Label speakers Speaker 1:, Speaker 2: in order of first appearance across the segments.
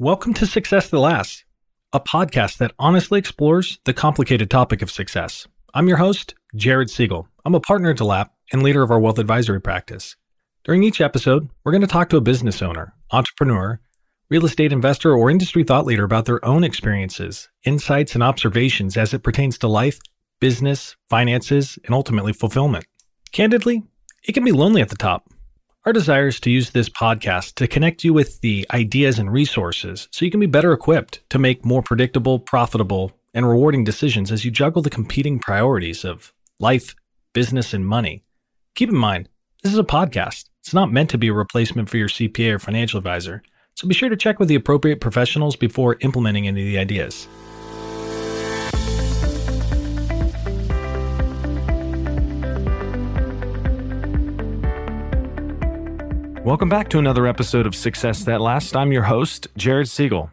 Speaker 1: Welcome to Success That Lasts, a podcast that honestly explores the complicated topic of success. I'm your host, Jared Siegel. I'm a partner at DeLapp and leader of our wealth advisory practice. During each episode, we're going to talk to a business owner, entrepreneur, real estate investor, or industry thought leader about their own experiences, insights, and observations as it pertains to life, business, finances, and ultimately fulfillment. Candidly, it can be lonely at the top. Our desire is to use this podcast to connect you with the ideas and resources so you can be better equipped to make more predictable, profitable, and rewarding decisions as you juggle the competing priorities of life, business, and money. Keep in mind, this is a podcast. It's not meant to be a replacement for your CPA or financial advisor, so be sure to check with the appropriate professionals before implementing any of the ideas. Welcome back to another episode of Success That Lasts. I'm your host, Jared Siegel.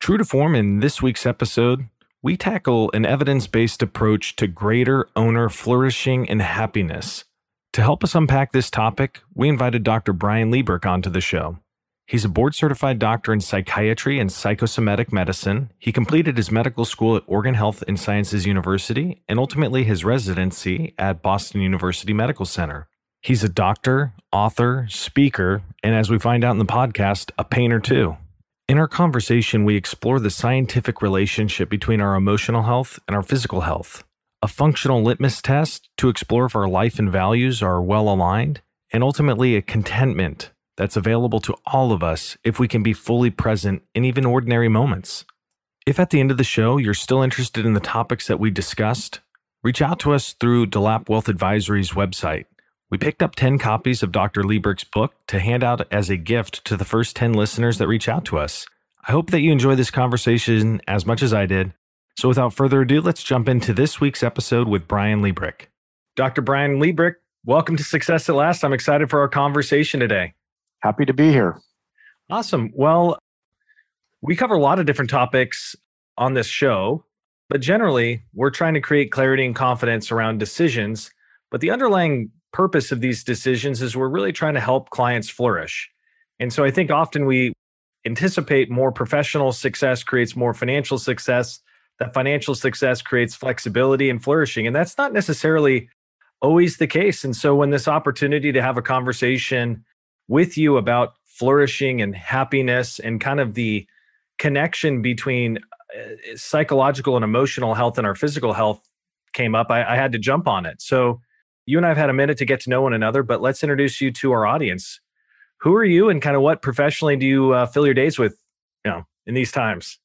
Speaker 1: True to form, in this week's episode, we tackle an evidence based approach to greater owner flourishing and happiness. To help us unpack this topic, we invited Dr. Brian Liebrick onto the show. He's a board certified doctor in psychiatry and psychosomatic medicine. He completed his medical school at Oregon Health and Sciences University and ultimately his residency at Boston University Medical Center. He's a doctor, author, speaker, and as we find out in the podcast, a painter too. In our conversation, we explore the scientific relationship between our emotional health and our physical health, a functional litmus test to explore if our life and values are well aligned, and ultimately a contentment that's available to all of us if we can be fully present in even ordinary moments. If at the end of the show you're still interested in the topics that we discussed, reach out to us through DeLapp Wealth Advisory's website we picked up 10 copies of Dr. Liebrick's book to hand out as a gift to the first 10 listeners that reach out to us. I hope that you enjoy this conversation as much as I did. So, without further ado, let's jump into this week's episode with Brian Liebrick. Dr. Brian Liebrick, welcome to Success at Last. I'm excited for our conversation today.
Speaker 2: Happy to be here.
Speaker 1: Awesome. Well, we cover a lot of different topics on this show, but generally, we're trying to create clarity and confidence around decisions. But the underlying purpose of these decisions is we're really trying to help clients flourish. And so I think often we anticipate more professional success creates more financial success. That financial success creates flexibility and flourishing. And that's not necessarily always the case. And so when this opportunity to have a conversation with you about flourishing and happiness and kind of the connection between uh, psychological and emotional health and our physical health came up, I, I had to jump on it. So you and I have had a minute to get to know one another, but let's introduce you to our audience. Who are you, and kind of what professionally do you uh, fill your days with? You know, in these times.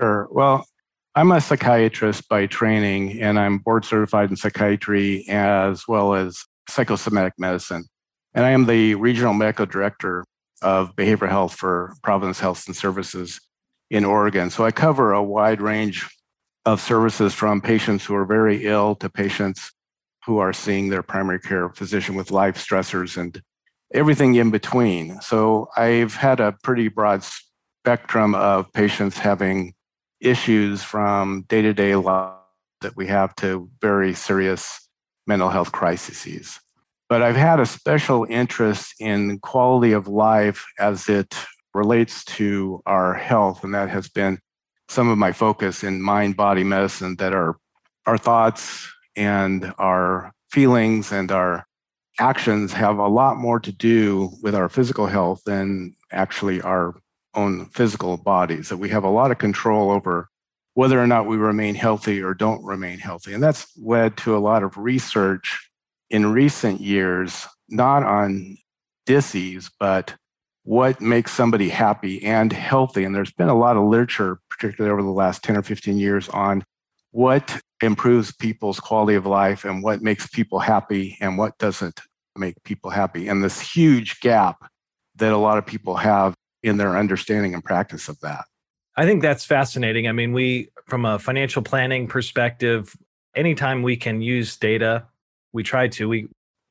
Speaker 2: Sure. Well, I'm a psychiatrist by training, and I'm board certified in psychiatry as well as psychosomatic medicine. And I am the regional medical director of behavioral health for Providence Health and Services in Oregon. So I cover a wide range of services from patients who are very ill to patients who are seeing their primary care physician with life stressors and everything in between. So I've had a pretty broad spectrum of patients having issues from day to day life that we have to very serious mental health crises. But I've had a special interest in quality of life as it relates to our health, and that has been some of my focus in mind body medicine that are our thoughts, and our feelings and our actions have a lot more to do with our physical health than actually our own physical bodies, that we have a lot of control over whether or not we remain healthy or don't remain healthy. And that's led to a lot of research in recent years, not on disease, but what makes somebody happy and healthy. And there's been a lot of literature, particularly over the last 10 or 15 years, on what improves people's quality of life and what makes people happy and what doesn't make people happy. And this huge gap that a lot of people have in their understanding and practice of that.
Speaker 1: I think that's fascinating. I mean, we, from a financial planning perspective, anytime we can use data, we try to. We,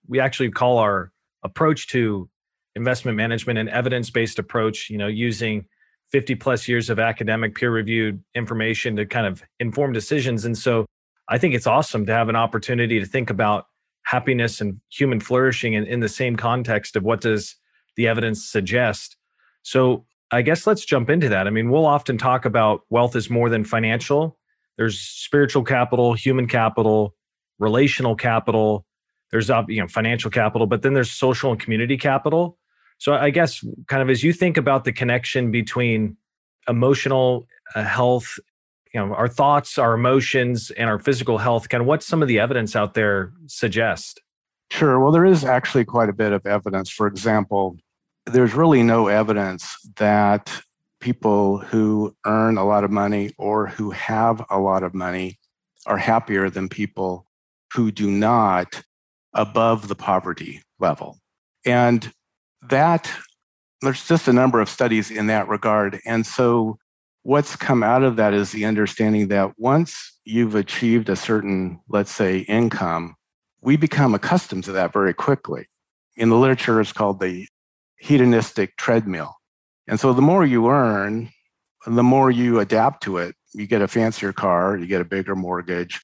Speaker 1: we actually call our approach to investment management an evidence based approach, you know, using 50 plus years of academic peer reviewed information to kind of inform decisions. And so I think it's awesome to have an opportunity to think about happiness and human flourishing in, in the same context of what does the evidence suggest. So I guess let's jump into that. I mean, we'll often talk about wealth is more than financial. There's spiritual capital, human capital, relational capital. There's you know financial capital, but then there's social and community capital. So I guess kind of as you think about the connection between emotional uh, health, you know, our thoughts, our emotions, and our physical health, of what some of the evidence out there suggest.
Speaker 2: Sure. Well, there is actually quite a bit of evidence. For example, there's really no evidence that people who earn a lot of money or who have a lot of money are happier than people who do not above the poverty level. And that, there's just a number of studies in that regard. And so what's come out of that is the understanding that once you've achieved a certain, let's say, income, we become accustomed to that very quickly. In the literature, it's called the hedonistic treadmill. And so the more you earn, the more you adapt to it. You get a fancier car, you get a bigger mortgage,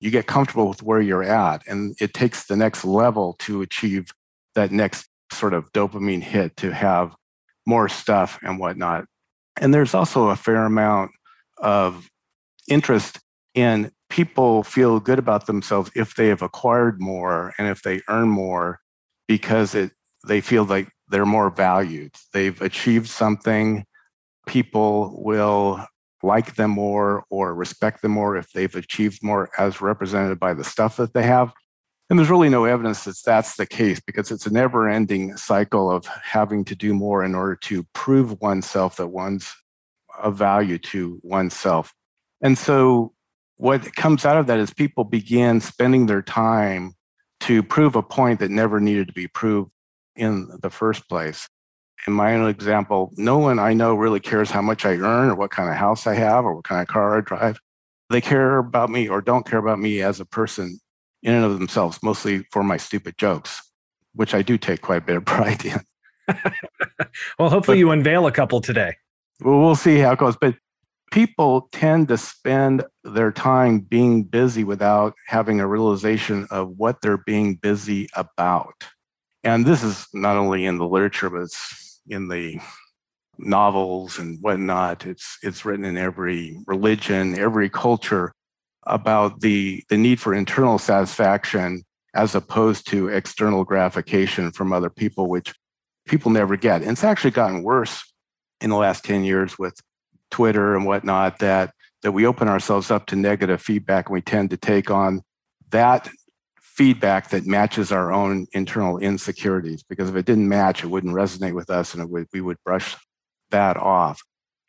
Speaker 2: you get comfortable with where you're at. And it takes the next level to achieve that next sort of dopamine hit to have more stuff and whatnot. And there's also a fair amount of interest in people feel good about themselves if they have acquired more and if they earn more because it they feel like they're more valued. They've achieved something. People will like them more or respect them more if they've achieved more as represented by the stuff that they have. And there's really no evidence that that's the case because it's a never ending cycle of having to do more in order to prove oneself that one's of value to oneself. And so what comes out of that is people begin spending their time to prove a point that never needed to be proved in the first place. In my own example, no one I know really cares how much I earn or what kind of house I have or what kind of car I drive. They care about me or don't care about me as a person in and of themselves, mostly for my stupid jokes, which I do take quite a bit of pride in.
Speaker 1: well, hopefully but, you unveil a couple today.
Speaker 2: Well, we'll see how it goes. But people tend to spend their time being busy without having a realization of what they're being busy about. And this is not only in the literature, but it's in the novels and whatnot. It's it's written in every religion, every culture about the, the need for internal satisfaction as opposed to external gratification from other people, which people never get. And it's actually gotten worse in the last 10 years with Twitter and whatnot that that we open ourselves up to negative feedback and we tend to take on that feedback that matches our own internal insecurities because if it didn't match it wouldn't resonate with us and would, we would brush that off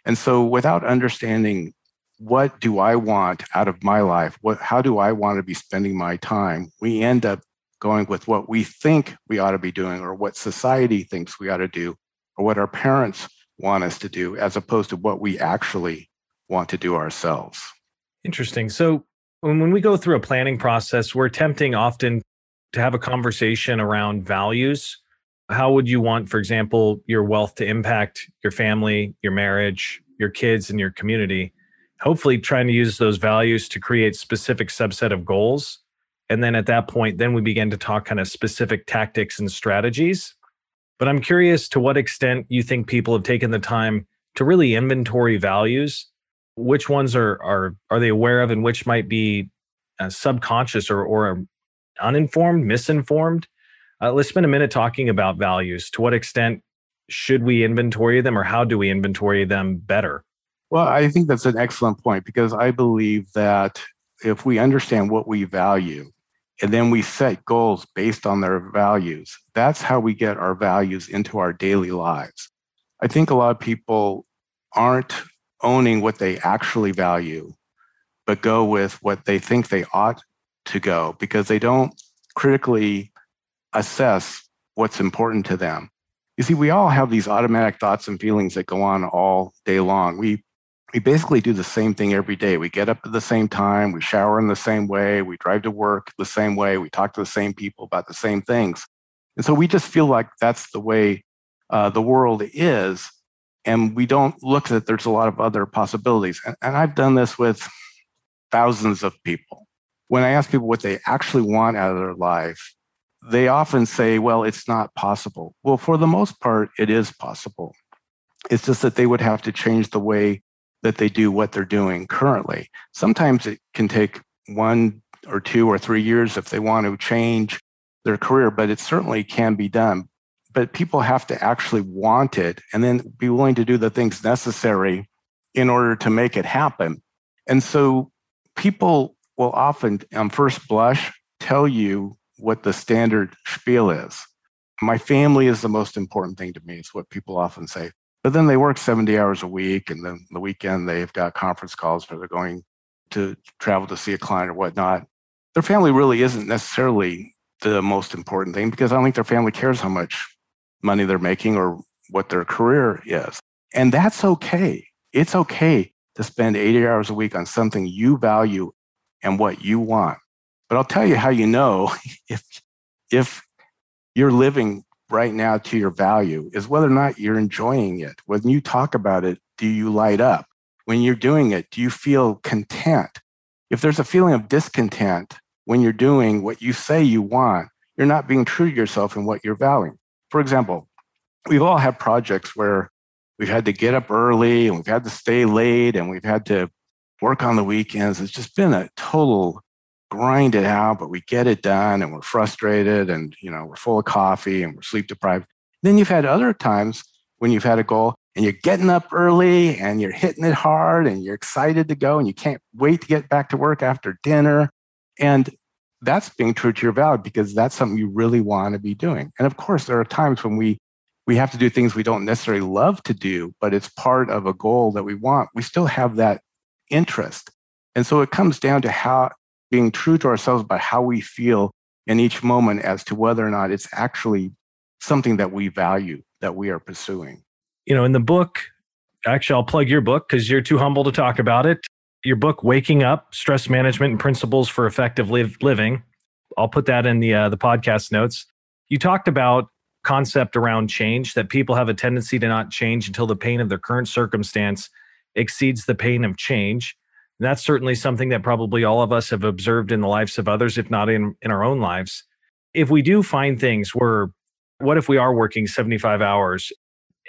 Speaker 2: and so without understanding what do i want out of my life what how do i want to be spending my time we end up going with what we think we ought to be doing or what society thinks we ought to do or what our parents want us to do as opposed to what we actually want to do ourselves
Speaker 1: interesting so when we go through a planning process, we're attempting often to have a conversation around values. How would you want, for example, your wealth to impact your family, your marriage, your kids, and your community? Hopefully, trying to use those values to create specific subset of goals. And then at that point, then we begin to talk kind of specific tactics and strategies. But I'm curious to what extent you think people have taken the time to really inventory values which ones are are are they aware of and which might be uh, subconscious or or uninformed misinformed uh, let's spend a minute talking about values to what extent should we inventory them or how do we inventory them better
Speaker 2: well i think that's an excellent point because i believe that if we understand what we value and then we set goals based on their values that's how we get our values into our daily lives i think a lot of people aren't owning what they actually value, but go with what they think they ought to go because they don't critically assess what's important to them. You see, we all have these automatic thoughts and feelings that go on all day long. We we basically do the same thing every day. We get up at the same time, we shower in the same way, we drive to work the same way, we talk to the same people about the same things. And so we just feel like that's the way uh, the world is and we don't look that there's a lot of other possibilities. And, and I've done this with thousands of people. When I ask people what they actually want out of their life, they often say, well, it's not possible. Well, for the most part, it is possible. It's just that they would have to change the way that they do what they're doing currently. Sometimes it can take one or two or three years if they want to change their career, but it certainly can be done. But people have to actually want it and then be willing to do the things necessary in order to make it happen. And so people will often, on first blush, tell you what the standard spiel is. My family is the most important thing to me, is what people often say. But then they work 70 hours a week, and then the weekend they've got conference calls or they're going to travel to see a client or whatnot. Their family really isn't necessarily the most important thing because I don't think their family cares how much money they're making or what their career is. And that's okay. It's okay to spend 80 hours a week on something you value and what you want. But I'll tell you how you know if if you're living right now to your value is whether or not you're enjoying it. When you talk about it, do you light up? When you're doing it, do you feel content? If there's a feeling of discontent when you're doing what you say you want, you're not being true to yourself and what you're valuing. For example, we've all had projects where we've had to get up early and we've had to stay late and we've had to work on the weekends. It's just been a total grind it out, but we get it done and we're frustrated and you know we're full of coffee and we're sleep deprived. Then you've had other times when you've had a goal and you're getting up early and you're hitting it hard and you're excited to go and you can't wait to get back to work after dinner. And that's being true to your value because that's something you really want to be doing. And of course, there are times when we we have to do things we don't necessarily love to do, but it's part of a goal that we want. We still have that interest. And so it comes down to how being true to ourselves by how we feel in each moment as to whether or not it's actually something that we value that we are pursuing.
Speaker 1: You know, in the book, actually, I'll plug your book because you're too humble to talk about it. Your book, Waking Up Stress Management and Principles for Effective Live- Living. I'll put that in the, uh, the podcast notes. You talked about concept around change that people have a tendency to not change until the pain of their current circumstance exceeds the pain of change. And that's certainly something that probably all of us have observed in the lives of others, if not in, in our own lives. If we do find things where, what if we are working 75 hours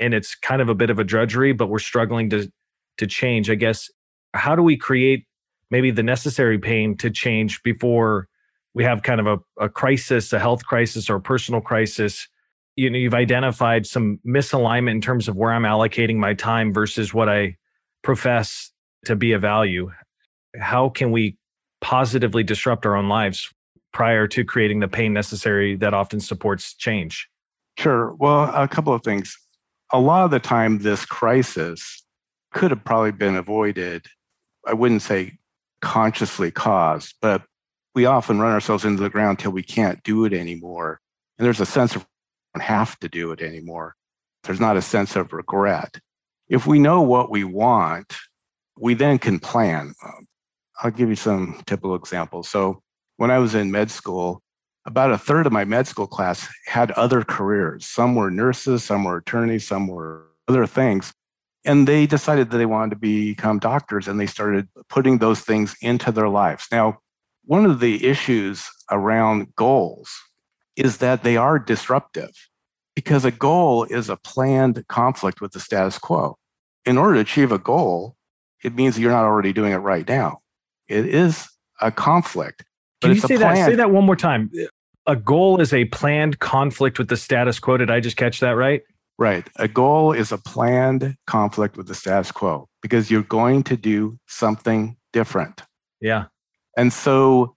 Speaker 1: and it's kind of a bit of a drudgery, but we're struggling to, to change? I guess, how do we create maybe the necessary pain to change before we have kind of a, a crisis, a health crisis or a personal crisis? You know, you've identified some misalignment in terms of where I'm allocating my time versus what I profess to be a value how can we positively disrupt our own lives prior to creating the pain necessary that often supports change?
Speaker 2: Sure. Well, a couple of things. A lot of the time, this crisis could have probably been avoided. I wouldn't say consciously caused, but we often run ourselves into the ground till we can't do it anymore. And there's a sense of don't have to do it anymore. There's not a sense of regret. If we know what we want, we then can plan. I'll give you some typical examples. So when I was in med school, about a third of my med school class had other careers. Some were nurses, some were attorneys, some were other things. And they decided that they wanted to become doctors and they started putting those things into their lives. Now, one of the issues around goals is that they are disruptive because a goal is a planned conflict with the status quo. In order to achieve a goal, it means you're not already doing it right now. It is a conflict.
Speaker 1: Can you say that? Say that one more time. A goal is a planned conflict with the status quo. Did I just catch that right?
Speaker 2: Right. A goal is a planned conflict with the status quo because you're going to do something different.
Speaker 1: Yeah.
Speaker 2: And so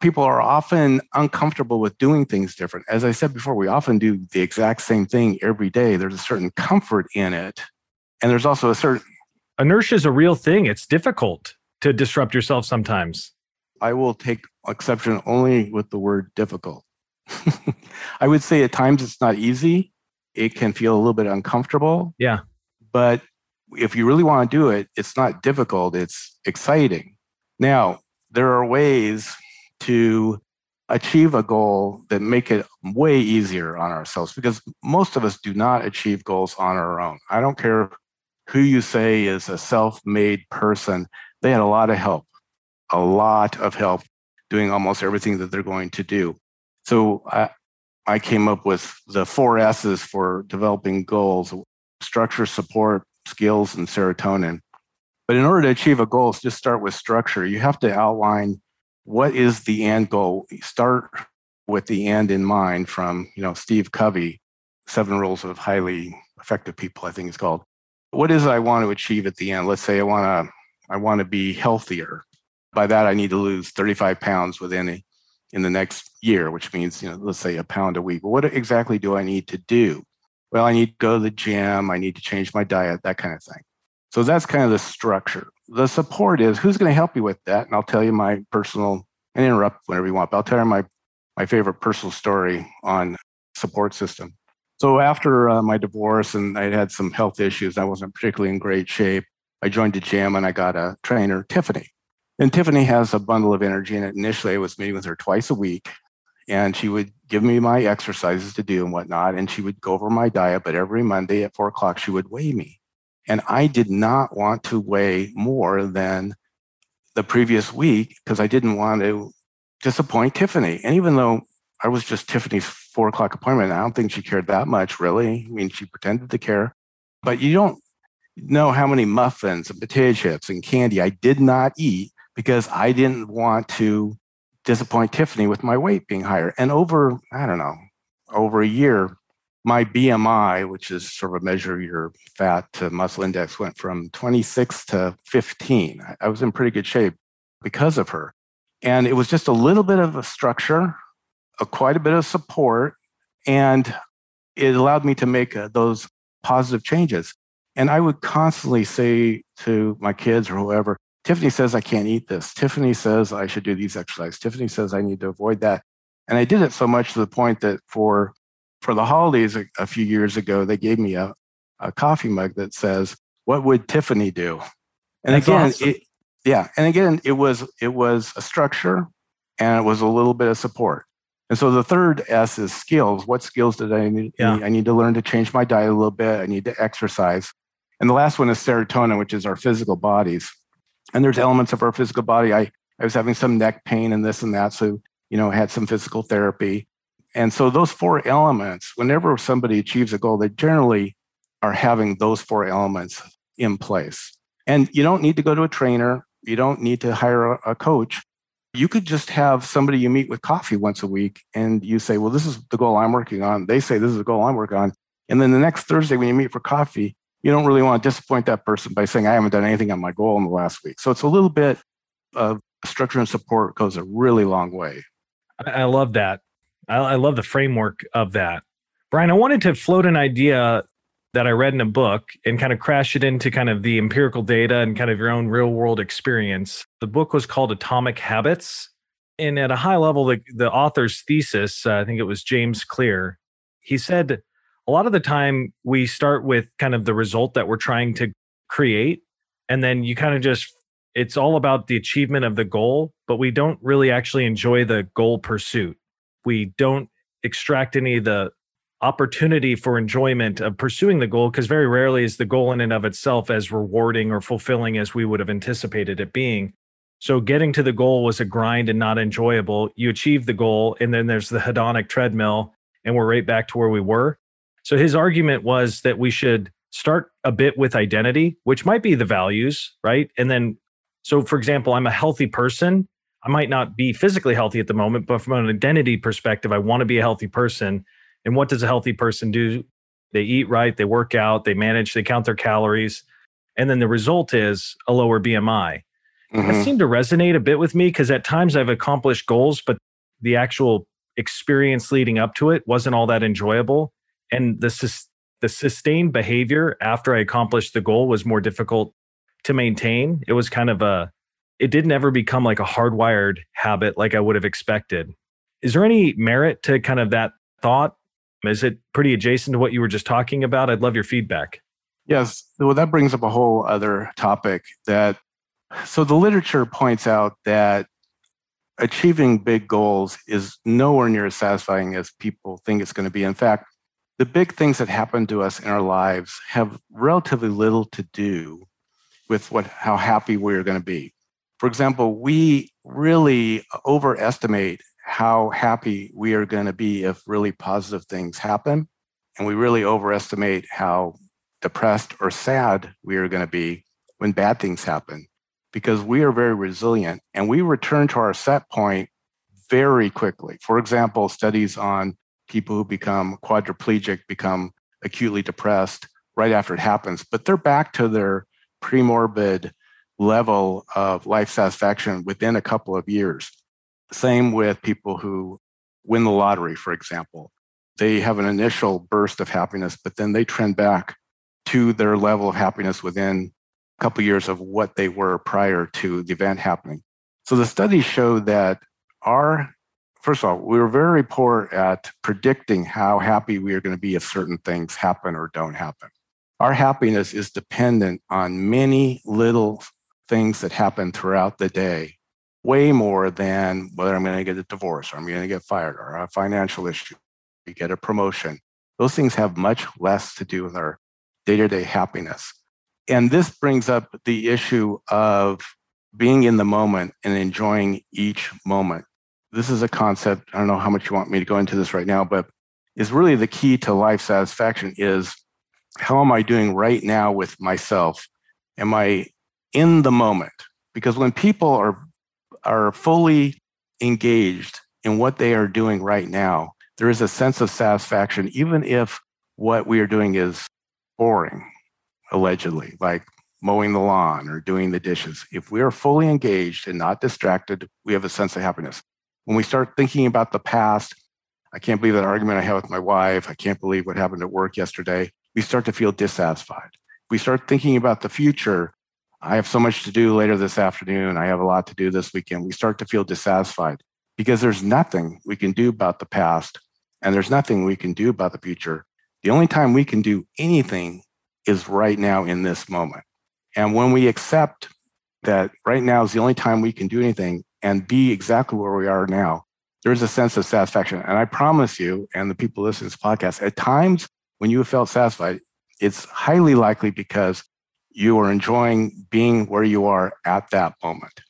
Speaker 2: people are often uncomfortable with doing things different. As I said before, we often do the exact same thing every day. There's a certain comfort in it. And there's also a certain
Speaker 1: inertia is a real thing. It's difficult to disrupt yourself sometimes.
Speaker 2: I will take exception only with the word difficult. I would say at times it's not easy. It can feel a little bit uncomfortable.
Speaker 1: Yeah.
Speaker 2: But if you really want to do it, it's not difficult, it's exciting. Now, there are ways to achieve a goal that make it way easier on ourselves because most of us do not achieve goals on our own. I don't care who you say is a self made person, they had a lot of help, a lot of help doing almost everything that they're going to do. So I, I came up with the four S's for developing goals structure, support, skills, and serotonin. But in order to achieve a goal, just start with structure. You have to outline what is the end goal. Start with the end in mind from, you know, Steve Covey, Seven Rules of Highly Effective People, I think it's called. What is it I want to achieve at the end? Let's say I want to I want to be healthier. By that I need to lose 35 pounds within a, in the next year, which means, you know, let's say a pound a week. what exactly do I need to do? Well, I need to go to the gym, I need to change my diet, that kind of thing. So that's kind of the structure. The support is who's going to help you with that? And I'll tell you my personal, and interrupt whenever you want, but I'll tell you my, my favorite personal story on support system. So after uh, my divorce and I had some health issues, I wasn't particularly in great shape. I joined a gym and I got a trainer, Tiffany. And Tiffany has a bundle of energy. And initially, I was meeting with her twice a week. And she would give me my exercises to do and whatnot. And she would go over my diet. But every Monday at four o'clock, she would weigh me. And I did not want to weigh more than the previous week because I didn't want to disappoint Tiffany. And even though I was just Tiffany's four o'clock appointment, I don't think she cared that much, really. I mean, she pretended to care, but you don't know how many muffins and potato chips and candy I did not eat because I didn't want to disappoint Tiffany with my weight being higher. And over, I don't know, over a year, my BMI, which is sort of a measure of your fat to muscle index, went from 26 to 15. I was in pretty good shape because of her. And it was just a little bit of a structure, a, quite a bit of support, and it allowed me to make uh, those positive changes. And I would constantly say to my kids or whoever, Tiffany says I can't eat this. Tiffany says I should do these exercises. Tiffany says I need to avoid that. And I did it so much to the point that for for the holidays a, a few years ago, they gave me a, a coffee mug that says, "What would Tiffany do?" And That's again, awesome. it, yeah, and again, it was it was a structure, and it was a little bit of support. And so the third S is skills. What skills did I need? Yeah. I need to learn to change my diet a little bit. I need to exercise. And the last one is serotonin, which is our physical bodies. And there's elements of our physical body. I, I was having some neck pain and this and that. So, you know, I had some physical therapy. And so those four elements, whenever somebody achieves a goal, they generally are having those four elements in place. And you don't need to go to a trainer. You don't need to hire a, a coach. You could just have somebody you meet with coffee once a week and you say, well, this is the goal I'm working on. They say, this is the goal I'm working on. And then the next Thursday, when you meet for coffee, you don't really want to disappoint that person by saying, I haven't done anything on my goal in the last week. So it's a little bit of structure and support goes a really long way.
Speaker 1: I love that. I, love the framework of that. Brian, I wanted to float an idea that I read in a book and kind of crash it into kind of the empirical data and kind of your own real world experience. The book was called Atomic Habits. And at a high level, the, the author's thesis, uh, I think it was James Clear, he said a lot of the time we start with kind of the result that we're trying to create. And then you kind of just, it's all about the achievement of the goal, but we don't really actually enjoy the goal pursuit we don't extract any of the opportunity for enjoyment of pursuing the goal because very rarely is the goal in and of itself as rewarding or fulfilling as we would have anticipated it being. So getting to the goal was a grind and not enjoyable. You achieve the goal, and then there's the hedonic treadmill, and we're right back to where we were. So his argument was that we should start a bit with identity, which might be the values, right? And then, so for example, I'm a healthy person. I might not be physically healthy at the moment, but from an identity perspective, I want to be a healthy person. And what does a healthy person do? They eat right, they work out, they manage, they count their calories. And then the result is a lower BMI. Mm-hmm. That seemed to resonate a bit with me because at times I've accomplished goals, but the actual experience leading up to it wasn't all that enjoyable. And the, the sustained behavior after I accomplished the goal was more difficult to maintain. It was kind of a it didn't ever become like a hardwired habit like I would have expected. Is there any merit to kind of that thought? Is it pretty adjacent to what you were just talking about? I'd love your feedback.
Speaker 2: Yes. Well, that brings up a whole other topic that so the literature points out that achieving big goals is nowhere near as satisfying as people think it's going to be. In fact, the big things that happen to us in our lives have relatively little to do with what how happy we're going to be. For example, we really overestimate how happy we are going to be if really positive things happen. And we really overestimate how depressed or sad we are going to be when bad things happen because we are very resilient and we return to our set point very quickly. For example, studies on people who become quadriplegic become acutely depressed right after it happens, but they're back to their premorbid level of life satisfaction within a couple of years. Same with people who win the lottery, for example. They have an initial burst of happiness, but then they trend back to their level of happiness within a couple of years of what they were prior to the event happening. So the studies show that our first of all, we were very poor at predicting how happy we are going to be if certain things happen or don't happen. Our happiness is dependent on many little things that happen throughout the day, way more than whether I'm going to get a divorce or I'm going to get fired or a financial issue, we get a promotion. Those things have much less to do with our day to day happiness. And this brings up the issue of being in the moment and enjoying each moment. This is a concept, I don't know how much you want me to go into this right now, but is really the key to life satisfaction is how am I doing right now with myself? Am I in the moment? Because when people are are fully engaged in what they are doing right now, there is a sense of satisfaction, even if what we are doing is boring, allegedly, like mowing the lawn or doing the dishes. If we are fully engaged and not distracted, we have a sense of happiness. When we start thinking about the past, I can't believe that argument I had with my wife. I can't believe what happened at work yesterday we start to feel dissatisfied. We start thinking about the future. I have so much to do later this afternoon. I have a lot to do this weekend. We start to feel dissatisfied because there's nothing we can do about the past and there's nothing we can do about the future. The only time we can do anything is right now in this moment. And when we accept that right now is the only time we can do anything and be exactly where we are now, there is a sense of satisfaction. And I promise you, and the people listening to this podcast, at times when you have felt satisfied, it's highly likely because you are enjoying being where you are at that moment.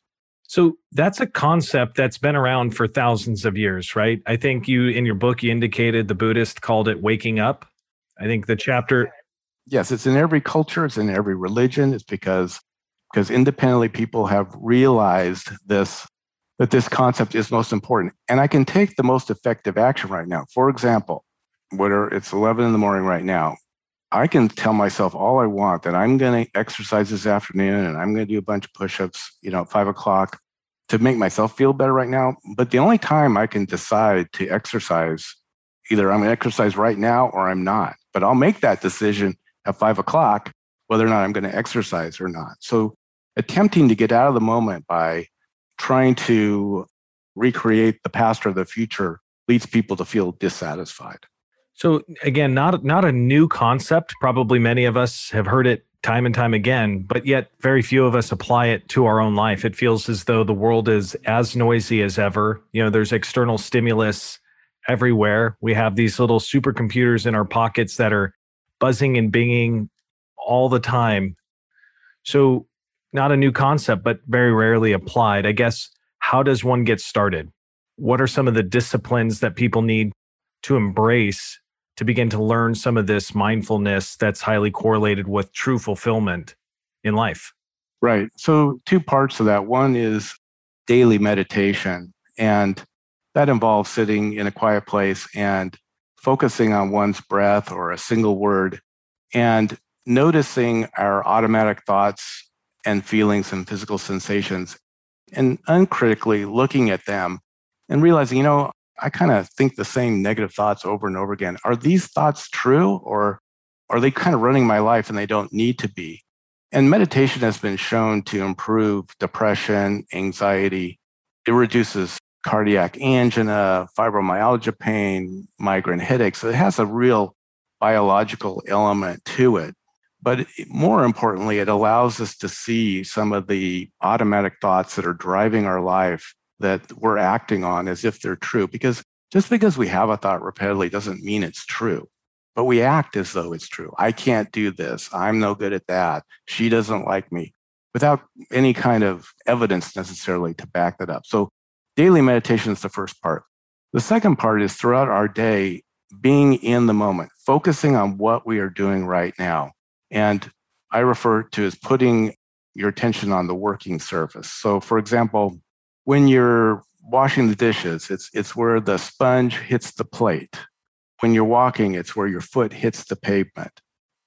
Speaker 1: So that's a concept that's been around for thousands of years, right? I think you in your book you indicated the Buddhist called it waking up. I think the chapter
Speaker 2: Yes, it's in every culture, it's in every religion. It's because because independently people have realized this that this concept is most important. And I can take the most effective action right now. For example, whatever it's 11 in the morning right now i can tell myself all i want that i'm going to exercise this afternoon and i'm going to do a bunch of push-ups you know at five o'clock to make myself feel better right now. But the only time i can decide to exercise either i'm going to exercise right now or i'm not but i'll make that decision at five o'clock whether or not i'm going to exercise or not. So attempting to get out of the moment by trying to recreate the past or the future leads people to feel dissatisfied
Speaker 1: so again, not not a new concept. Probably many of us have heard it time and time again, but yet very few of us apply it to our own life. It feels as though the world is as noisy as ever. You know, there's external stimulus everywhere. We have these little supercomputers in our pockets that are buzzing and binging all the time. So not a new concept, but very rarely applied. I guess how does one get started? What are some of the disciplines that people need to embrace to begin to learn some of this mindfulness that's highly correlated with true fulfillment in life?
Speaker 2: Right. So, two parts of that. One is daily meditation, and that involves sitting in a quiet place and focusing on one's breath or a single word and noticing our automatic thoughts and feelings and physical sensations and uncritically looking at them and realizing, you know, I kind of think the same negative thoughts over and over again. Are these thoughts true or are they kind of running my life and they don't need to be? And meditation has been shown to improve depression, anxiety. It reduces cardiac angina, fibromyalgia pain, migraine headaches. So it has a real biological element to it. But more importantly, it allows us to see some of the automatic thoughts that are driving our life that we're acting on as if they're true. Because just because we have a thought repeatedly doesn't mean it's true, but we act as though it's true. I can't do this. I'm no good at that. She doesn't like me without any kind of evidence necessarily to back that up. So, daily meditation is the first part. The second part is throughout our day, being in the moment, focusing on what we are doing right now. And I refer to as putting your attention on the working surface. So, for example, when you're washing the dishes, it's, it's where the sponge hits the plate. When you're walking, it's where your foot hits the pavement.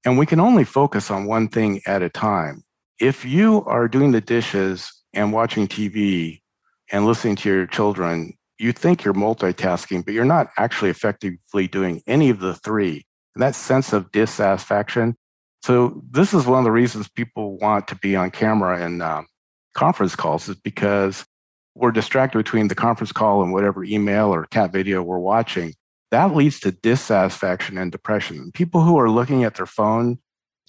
Speaker 2: And we can only focus on one thing at a time. If you are doing the dishes and watching TV and listening to your children, you think you're multitasking, but you're not actually effectively doing any of the three. And that sense of dissatisfaction. So, this is one of the reasons people want to be on camera and uh, conference calls, is because we're distracted between the conference call and whatever email or cat video we're watching. That leads to dissatisfaction and depression. People who are looking at their phone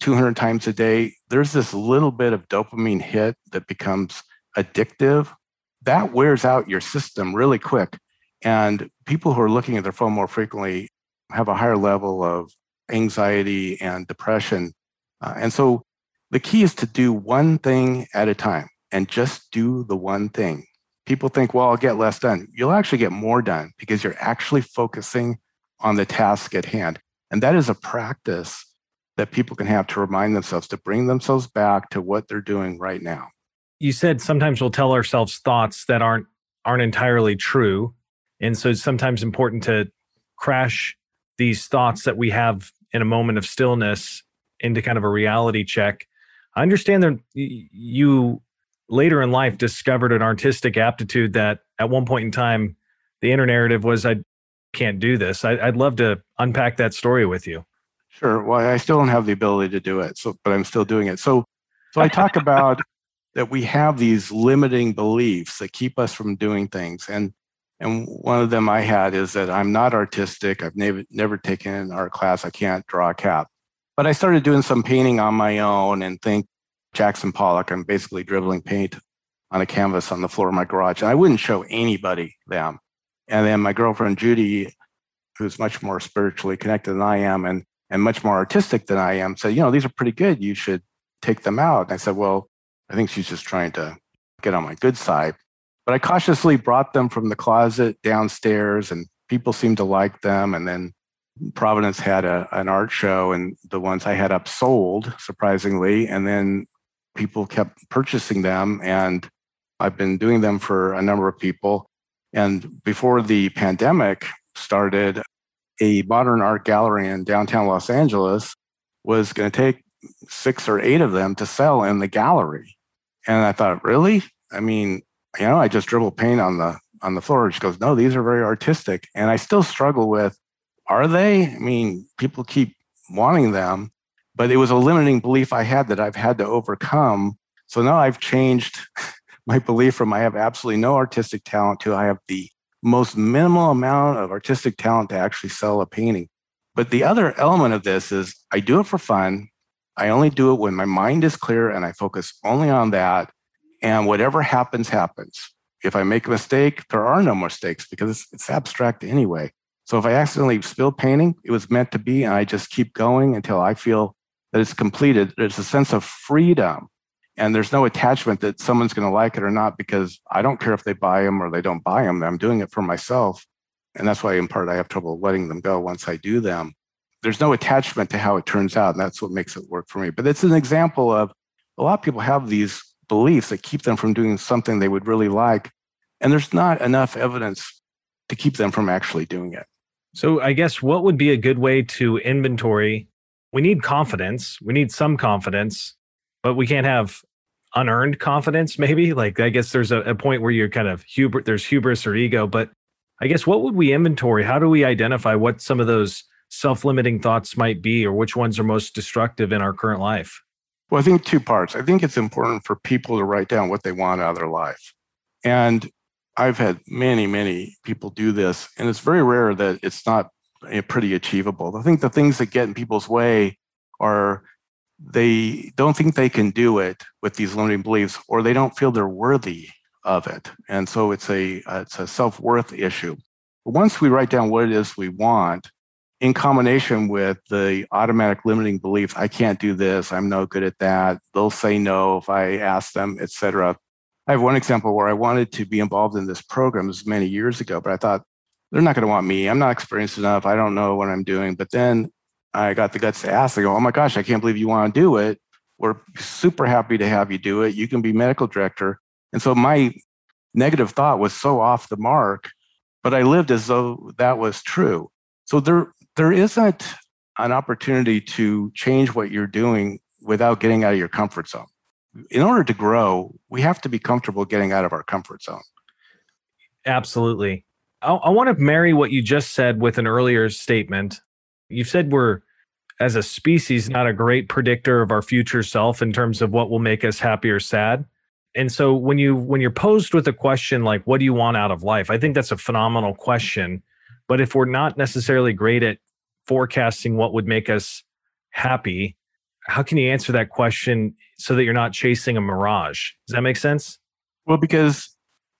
Speaker 2: 200 times a day, there's this little bit of dopamine hit that becomes addictive that wears out your system really quick. And people who are looking at their phone more frequently have a higher level of anxiety and depression. Uh, and so the key is to do one thing at a time and just do the one thing. People think, well, I'll get less done. You'll actually get more done because you're actually focusing on the task at hand. And that is a practice that people can have to remind themselves to bring themselves back to what they're doing right now
Speaker 1: you said sometimes we'll tell ourselves thoughts that aren't aren't entirely true and so it's sometimes important to crash these thoughts that we have in a moment of stillness into kind of a reality check i understand that you later in life discovered an artistic aptitude that at one point in time the inner narrative was i can't do this I, would love to unpack that story with you
Speaker 2: sure well i still don't have the ability to do it so but i'm still doing it so so i talk about that we have these limiting beliefs that keep us from doing things. And and one of them I had is that I'm not artistic. I've never never taken an art class. I can't draw a cat. But I started doing some painting on my own and think Jackson Pollock. I'm basically dribbling paint on a canvas on the floor of my garage. And I wouldn't show anybody them. And then my girlfriend Judy, who's much more spiritually connected than I am and and much more artistic than I am, said, you know, these are pretty good. You should take them out. And I said, well, I think she's just trying to get on my good side. But I cautiously brought them from the closet downstairs, and people seemed to like them. And then Providence had a, an art show, and the ones I had up sold, surprisingly. And then people kept purchasing them, and I've been doing them for a number of people. And before the pandemic started, a modern art gallery in downtown Los Angeles was going to take six or eight of them to sell in the gallery. And I thought, really? I mean, you know, I just dribble paint on the on the floor. She goes, no, these are very artistic. And I still struggle with, are they? I mean, people keep wanting them, but it was a limiting belief I had that I've had to overcome. So now I've changed my belief from I have absolutely no artistic talent to I have the most minimal amount of artistic talent to actually sell a painting. But the other element of this is I do it for fun. I only do it when my mind is clear and I focus only on that. And whatever happens, happens. If I make a mistake, there are no mistakes because it's, it's abstract anyway. So if I accidentally spill painting, it was meant to be, and I just keep going until I feel that it's completed. There's a sense of freedom, and there's no attachment that someone's going to like it or not because I don't care if they buy them or they don't buy them. I'm doing it for myself, and that's why, in part, I have trouble letting them go once I do them there's no attachment to how it turns out. And that's what makes it work for me. But it's an example of a lot of people have these beliefs that keep them from doing something they would really like. And there's not enough evidence to keep them from actually doing it.
Speaker 1: So, I guess what would be a good way to inventory? We need confidence, we need some confidence, but we can't have unearned confidence, maybe. Like, I guess there's a, a point where you're kind of hubris, there's hubris or ego. But I guess what would we inventory? How do we identify what some of those self limiting thoughts might be, or which ones are most destructive in our current life?
Speaker 2: Well, I think two parts. I think it's important for people to write down what they want out of their life. And I've had many, many people do this, and it's very rare that it's not pretty achievable. I think the things that get in people's way are they don't think they can do it with these limiting beliefs, or they don't feel they're worthy of it. And so it's a uh, it's a self worth issue. But once we write down what it is we want, in combination with the automatic limiting beliefs, i can't do this i'm no good at that they'll say no if i ask them etc i have one example where i wanted to be involved in this program this many years ago but i thought they're not going to want me i'm not experienced enough i don't know what i'm doing but then I got the guts to ask, I go, oh my gosh, I can't believe you want to do it. We're super happy to have you do it. You can be medical director. And so my negative thought was so off the mark, but I lived as though that was true. So there, there isn't an opportunity to change what you're doing without getting out of your comfort zone. In order to grow, we have to be comfortable getting out of our comfort zone.
Speaker 1: Absolutely. I, I want to marry what you just said with an earlier statement. You've said we're, as a species, not a great predictor of our future self in terms of what will make us happy or sad. And so when you when you're posed with a question like what do you want out of life? I think that's a phenomenal question. But if we're not necessarily great at forecasting what would make us happy, how can you answer that question so that you're not chasing a mirage? Does that make sense?
Speaker 2: Well, because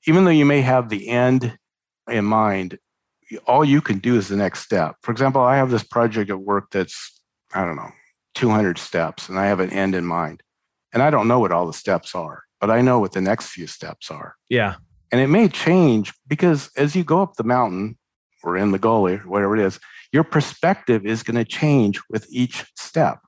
Speaker 2: even though you may have the end in mind, all you can do is the next step. For example, I have this project at work that's, I don't know, 200 steps, and I have an end in mind. And I don't know what all the steps are, but I know what the next few steps are.
Speaker 1: Yeah.
Speaker 2: And it may change because as you go up the mountain or in the gully, or whatever it is, your perspective is going to change with each step.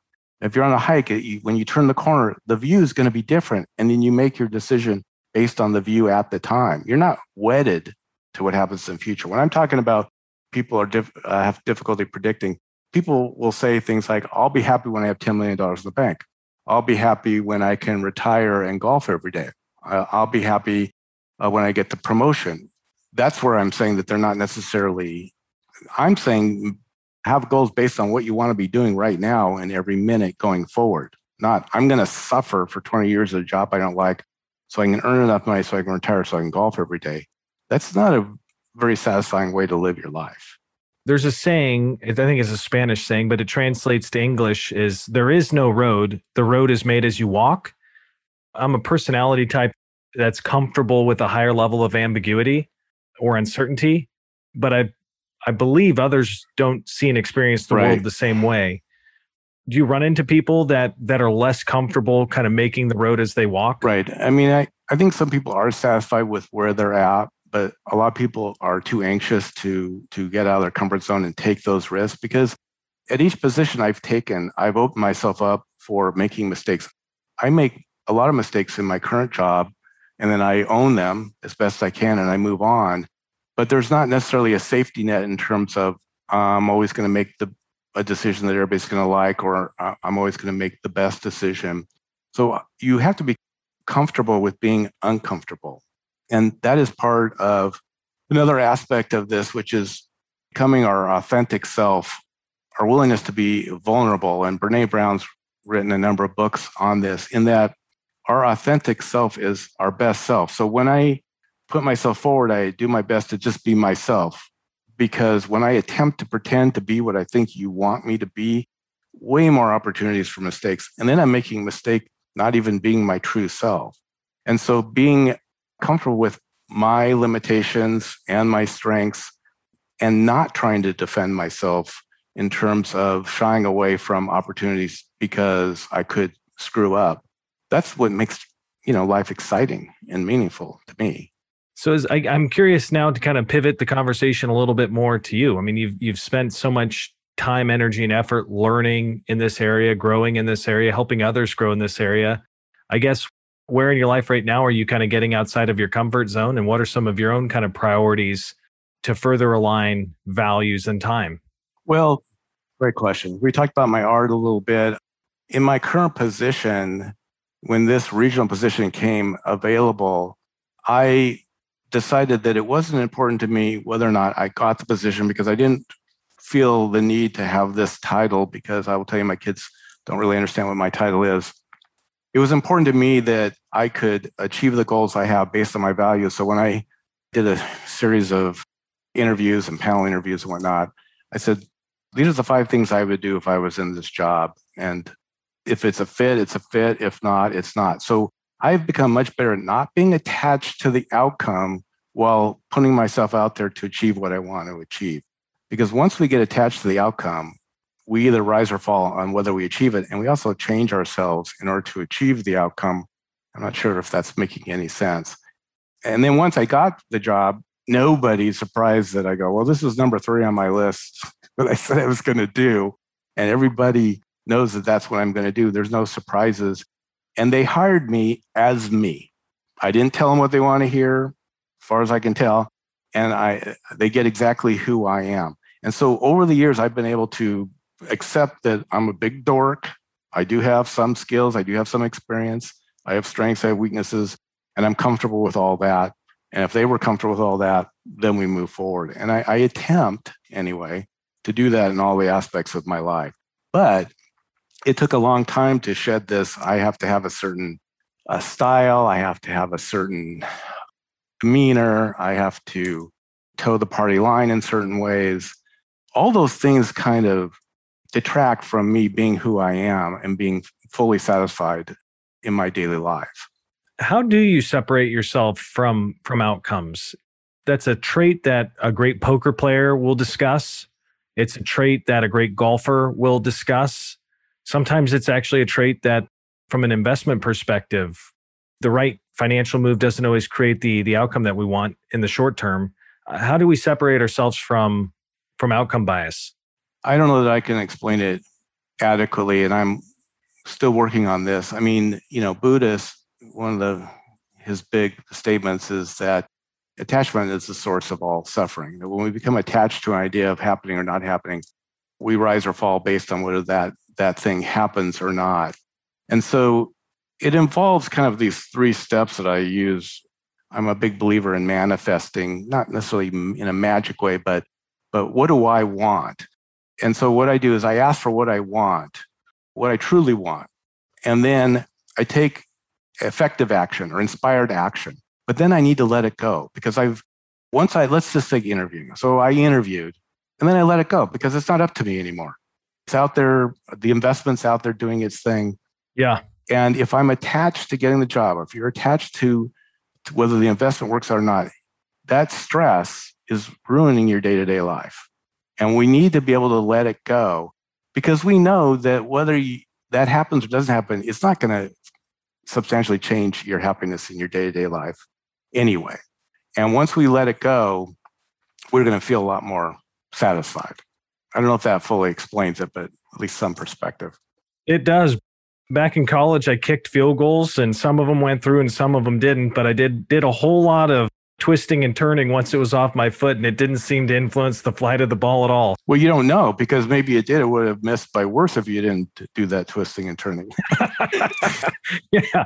Speaker 2: If you're on a hike, when you turn the corner, the view is going to be different. And then you make your decision based on the view at the time. You're not wedded to what happens in the future. When I'm talking about people are diff, uh, have difficulty predicting, people will say things like, I'll be happy when I have $10 million in the bank. I'll be happy when I can retire and golf every day. I'll be happy uh, when I get the promotion. That's where I'm saying that they're not necessarily, I'm saying have goals based on what you want to be doing right now and every minute going forward. Not, I'm going to suffer for 20 years at a job I don't like so I can earn enough money so I can retire so I can golf every day. That's not a very satisfying way to live your life.
Speaker 1: There's a saying, I think it's a Spanish saying, but it translates to English is there is no road. The road is made as you walk. I'm a personality type that's comfortable with a higher level of ambiguity or uncertainty, but I I believe others don't see and experience the right. world the same way. Do you run into people that that are less comfortable kind of making the road as they walk?
Speaker 2: Right. I mean, I, I think some people are satisfied with where they're at, but a lot of people are too anxious to to get out of their comfort zone and take those risks because at each position I've taken, I've opened myself up for making mistakes. I make a lot of mistakes in my current job and then I own them as best I can and I move on but there's not necessarily a safety net in terms of I'm always going to make the a decision that everybody's going to like, or I'm always going to make the best decision. So uh, you have to be comfortable with being uncomfortable, and that is part of another aspect of this, which is becoming our authentic self, our willingness to be vulnerable. And Brene Brown's written a number of books on this. In that, our authentic self is our best self. So when I put myself forward, I do my best to just be myself. Because when I attempt to pretend to be what I think you want me to be, way more opportunities for mistakes. And then I'm making mistake, not even being my true self. And so being comfortable with my limitations and my strengths and not trying to defend myself in terms of shying away from opportunities because I could screw up. That's what makes you know life exciting and meaningful to me.
Speaker 1: So as I, am curious now to kind of pivot the conversation a little bit more to you. I mean, you've you've spent so much time, energy, and effort learning in this area, growing in this area, helping others grow in this area. I guess where in your life right now are you kind of getting outside of your comfort zone, and what are some of your own kind of priorities to further align values and time?
Speaker 2: Well, great question. We talked about my art a little bit. In my current position, when this regional position came available, I decided that it wasn't important to me whether or not I got the position because I didn't feel the need to have this title because I will tell you, my kids don't really understand what my title is. It was important to me that I could achieve the goals I have based on my values. So when I did a series of interviews and panel interviews and whatnot, I said, these are the five things I would do if I was in this job. And if it's a fit, it's a fit. If not, it's not. So I've become much better at not being attached to the outcome while putting myself out there to achieve what I want to achieve. Because once we get attached to the outcome, we either rise or fall on whether we achieve it. And we also change ourselves in order to achieve the outcome. I'm not sure if that's making any sense. And then once I got the job, nobody's surprised that I go, well, this is number three on my list that I said I was going to do. and everybody knows that that's what I'm going to do. There's no surprises. And they hired me as me. I didn't tell them what they want to hear, as far as I can tell, and I they get exactly who I am. And so over the years, I've been able to accept that I'm a big dork. I do have some skills, I do have some experience, I have strengths, I have weaknesses, and I'm comfortable with all that. And if they were comfortable with all that, then we move forward. And I, I attempt, anyway, to do that in all the aspects of my life. But it took a long time to shed this. I have to have a certain uh, style, I have to have a certain demeanor, I have to toe the party line in certain ways. All those things kind of detract from me being who I am and being fully satisfied in my daily life.
Speaker 1: How do you separate yourself from from outcomes? That's a trait that a great poker player will discuss. It's a trait that a great golfer will discuss. Sometimes it's actually a trait that from an investment perspective, the right financial move doesn't always create the the outcome that we want in the short term. How do we separate ourselves from from outcome bias?
Speaker 2: I don't know that I can explain it adequately, and I'm still working on this. I mean, you know, Buddhist, one of the his big statements is that attachment is the source of all suffering. That when we become attached to an idea of happening or not happening, we rise or fall based on whether that that thing happens or not. And so it involves kind of these three steps that I use. I'm a big believer in manifesting, not necessarily in a magic way, but but what do I want? And so what I do is I ask for what I want, what I truly want. And then I take effective action or inspired action. But then I need to let it go because I've, once I, let's just say interviewing. So I interviewed and then I let it go because it's not up to me anymore. It's out there, the investment's out there doing its thing.
Speaker 1: Yeah.
Speaker 2: And if I'm attached to getting the job, or if you're attached to, to whether the investment works out or not, that stress is ruining your day to day life. And we need to be able to let it go because we know that whether you, that happens or doesn't happen, it's not going to substantially change your happiness in your day to day life anyway. And once we let it go, we're going to feel a lot more satisfied. I don't know if that fully explains it, but at least some perspective.
Speaker 1: It does. Back in college, I kicked field goals, and some of them went through, and some of them didn't. But I did did a whole lot of twisting and turning once it was off my foot and it didn't seem to influence the flight of the ball at all.
Speaker 2: Well, you don't know because maybe it did. It would have missed by worse if you didn't do that twisting and turning.
Speaker 1: yeah.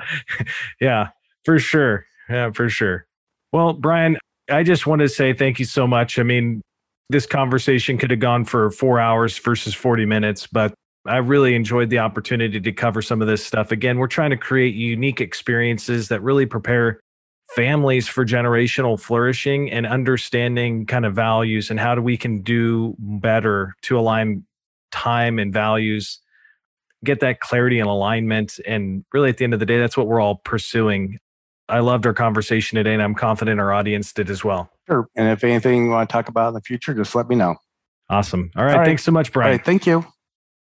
Speaker 1: Yeah, for sure. Yeah, for sure. Well, Brian, I just want to say thank you so much. I mean, this conversation could have gone for four hours versus 40 minutes, but I really enjoyed the opportunity to cover some of this stuff. Again, we're trying to create unique experiences that really prepare families for generational flourishing and understanding kind of values and how do we can do better to align time and values get that clarity and alignment. And really at the end of the day that's what we're all pursuing. I loved our conversation today and i'm confident our audience did as well.
Speaker 2: Sure. And if anything you want to talk about in the future just let me know.
Speaker 1: Awesome. All right, all right. thanks so much brian.
Speaker 2: Thank you